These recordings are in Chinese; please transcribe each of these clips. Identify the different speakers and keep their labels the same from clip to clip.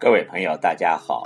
Speaker 1: 各位朋友，大家好！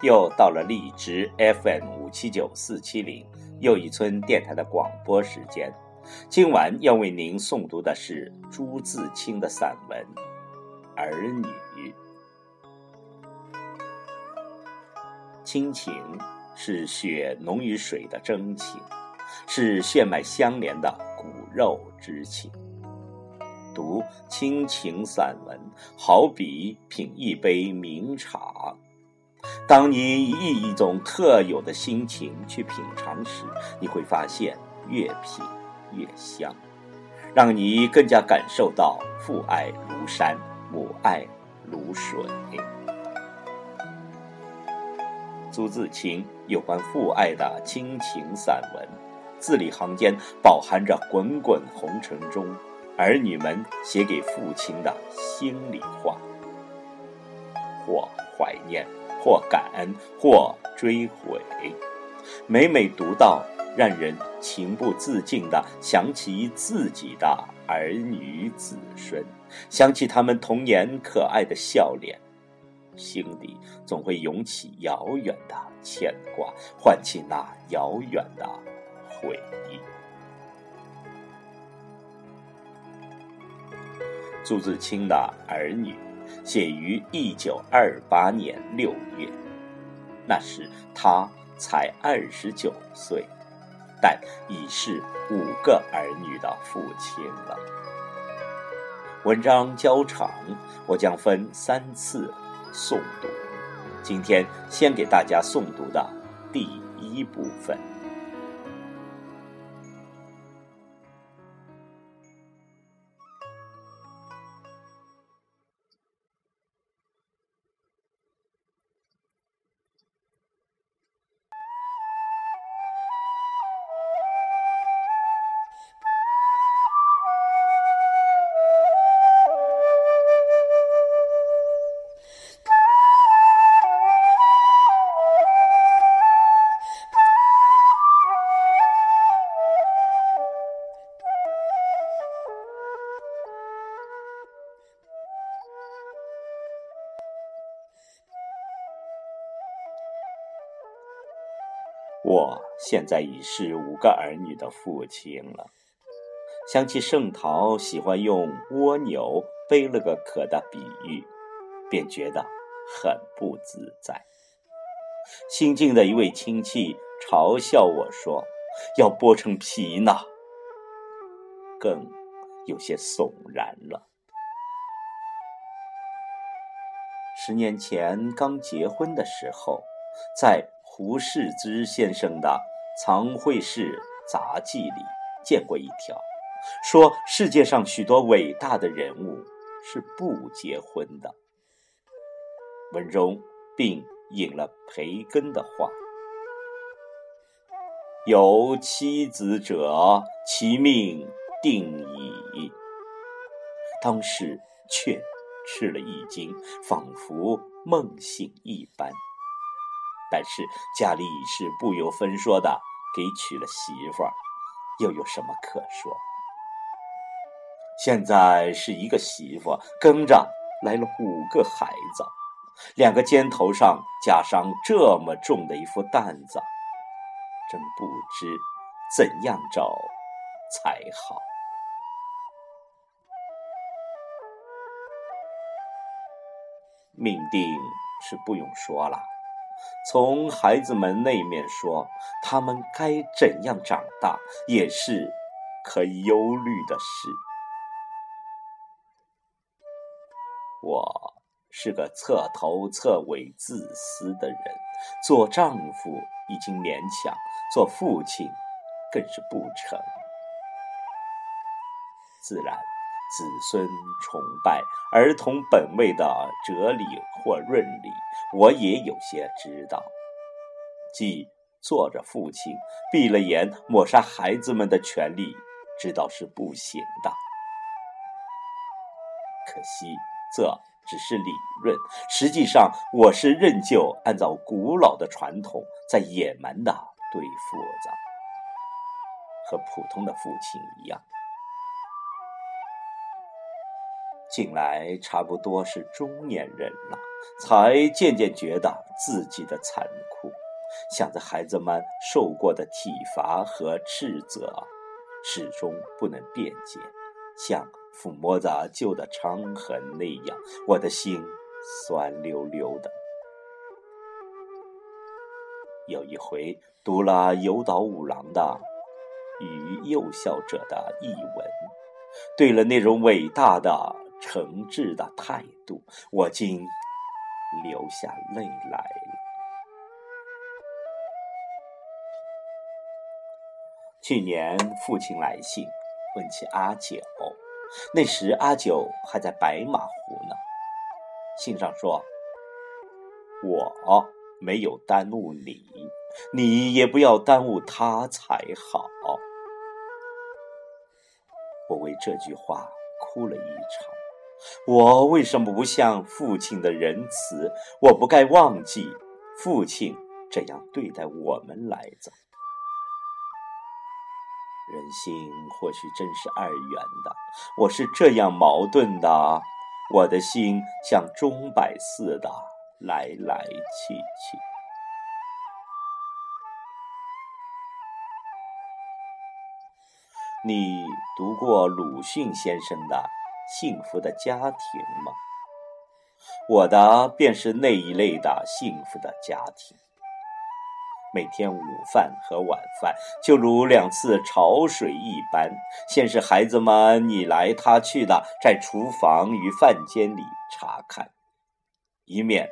Speaker 1: 又到了荔枝 FM 五七九四七零又一村电台的广播时间。今晚要为您诵读的是朱自清的散文《儿女》。亲情是血浓于水的真情，是血脉相连的骨肉之情。读亲情散文，好比品一杯名茶。当你以一种特有的心情去品尝时，你会发现越品越香，让你更加感受到父爱如山，母爱如水。朱自清有关父爱的亲情散文，字里行间饱含着滚滚红尘中。儿女们写给父亲的心里话，或怀念，或感恩，或追悔。每每读到，让人情不自禁地想起自己的儿女子孙，想起他们童年可爱的笑脸，心底总会涌起遥远的牵挂，唤起那遥远的回忆。朱自清的儿女，写于一九二八年六月，那时他才二十九岁，但已是五个儿女的父亲了。文章较长，我将分三次诵读。今天先给大家诵读的第一部分。现在已是五个儿女的父亲了。想起盛陶喜欢用蜗牛背了个壳的比喻，便觉得很不自在。新进的一位亲戚嘲笑我说：“要剥成皮呢。”更有些悚然了。十年前刚结婚的时候，在。胡适之先生的《藏会士杂记》里见过一条，说世界上许多伟大的人物是不结婚的。文中并引了培根的话：“有妻子者，其命定矣。”当时却吃了一惊，仿佛梦醒一般。但是家里已是不由分说的给娶了媳妇儿，又有什么可说？现在是一个媳妇跟着来了五个孩子，两个肩头上加上这么重的一副担子，真不知怎样找才好。命定是不用说了。从孩子们那面说，他们该怎样长大，也是可忧虑的事。我是个彻头彻尾自私的人，做丈夫已经勉强，做父亲更是不成。自然。子孙崇拜、儿童本位的哲理或论理，我也有些知道。即做着父亲，闭了眼抹杀孩子们的权利，知道是不行的。可惜这只是理论，实际上我是仍旧按照古老的传统，在野蛮的对付着，和普通的父亲一样。近来差不多是中年人了，才渐渐觉得自己的残酷，想着孩子们受过的体罚和斥责，始终不能辩解，像抚摸着旧的伤痕那样，我的心酸溜溜的。有一回读了有岛五郎的《与幼笑者》的译文，对了那种伟大的。诚挚的态度，我竟流下泪来了。去年父亲来信，问起阿九，那时阿九还在白马湖呢。信上说：“我没有耽误你，你也不要耽误他才好。”我为这句话哭了一场。我为什么不像父亲的仁慈？我不该忘记父亲这样对待我们来着。人心或许真是二元的，我是这样矛盾的。我的心像钟摆似的来来去去。你读过鲁迅先生的？幸福的家庭吗？我的便是那一类的幸福的家庭。每天午饭和晚饭就如两次潮水一般，先是孩子们你来他去的在厨房与饭间里查看，一面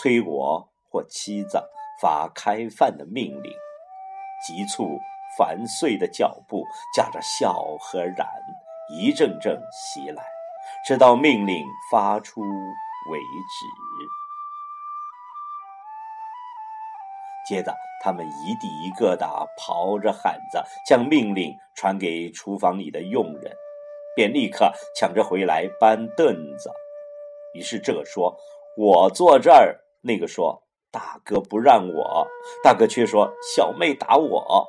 Speaker 1: 催我或妻子发开饭的命令，急促繁碎的脚步夹着笑和然一阵阵袭来。直到命令发出为止。接着，他们一地一个的刨着喊着，将命令传给厨房里的佣人，便立刻抢着回来搬凳子。于是这个说：“我坐这儿。”那个说：“大哥不让我。”大哥却说：“小妹打我。”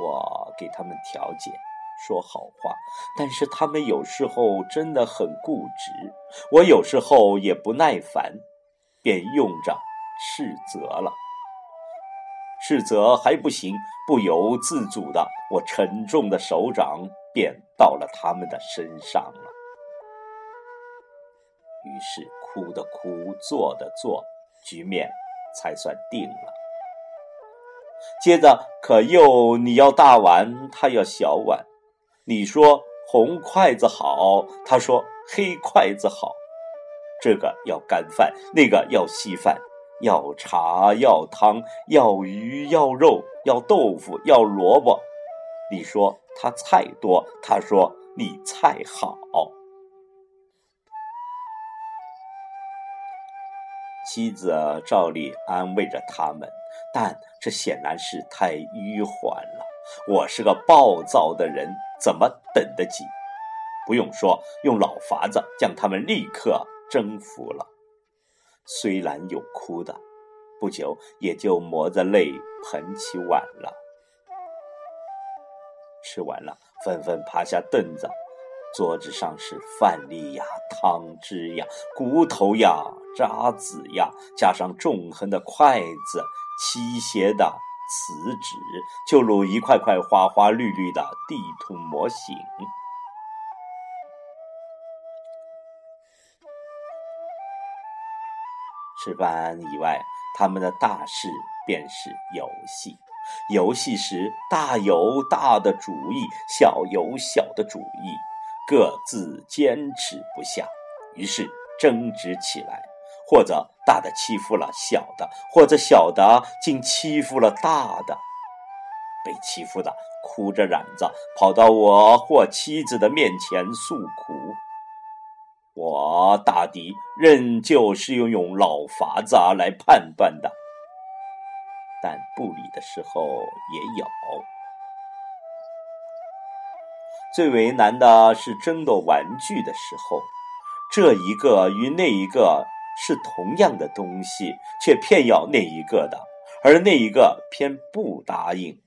Speaker 1: 我给他们调解。说好话，但是他们有时候真的很固执，我有时候也不耐烦，便用着斥责了。斥责还不行，不由自主的，我沉重的手掌便到了他们的身上了。于是哭的哭，坐的坐，局面才算定了。接着可又你要大碗，他要小碗。你说红筷子好，他说黑筷子好。这个要干饭，那个要稀饭，要茶要汤，要鱼要肉，要豆腐要萝卜。你说他菜多，他说你菜好。妻子照例安慰着他们，但这显然是太迂缓了。我是个暴躁的人。怎么等得及？不用说，用老法子将他们立刻征服了。虽然有哭的，不久也就磨着泪捧起碗了。吃完了，纷纷爬下凳子，桌子上是饭粒呀、汤汁呀、骨头呀、渣子呀，加上纵横的筷子、倾斜的。瓷纸就如一块块花花绿绿的地图模型。吃饭以外，他们的大事便是游戏。游戏时，大有大的主意，小有小的主意，各自坚持不下，于是争执起来。或者大的欺负了小的，或者小的竟欺负了大的，被欺负的哭着嚷着跑到我或妻子的面前诉苦。我大抵仍旧是用用老法子来判断的，但不理的时候也有。最为难的是争夺玩具的时候，这一个与那一个。是同样的东西却偏要那一个的而那一个偏不答应。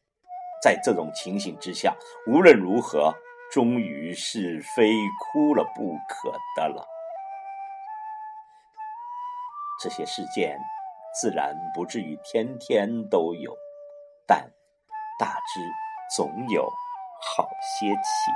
Speaker 1: 在这种情形之下无论如何终于是非哭了不可的了。这些事件自然不至于天天都有但大致总有好些起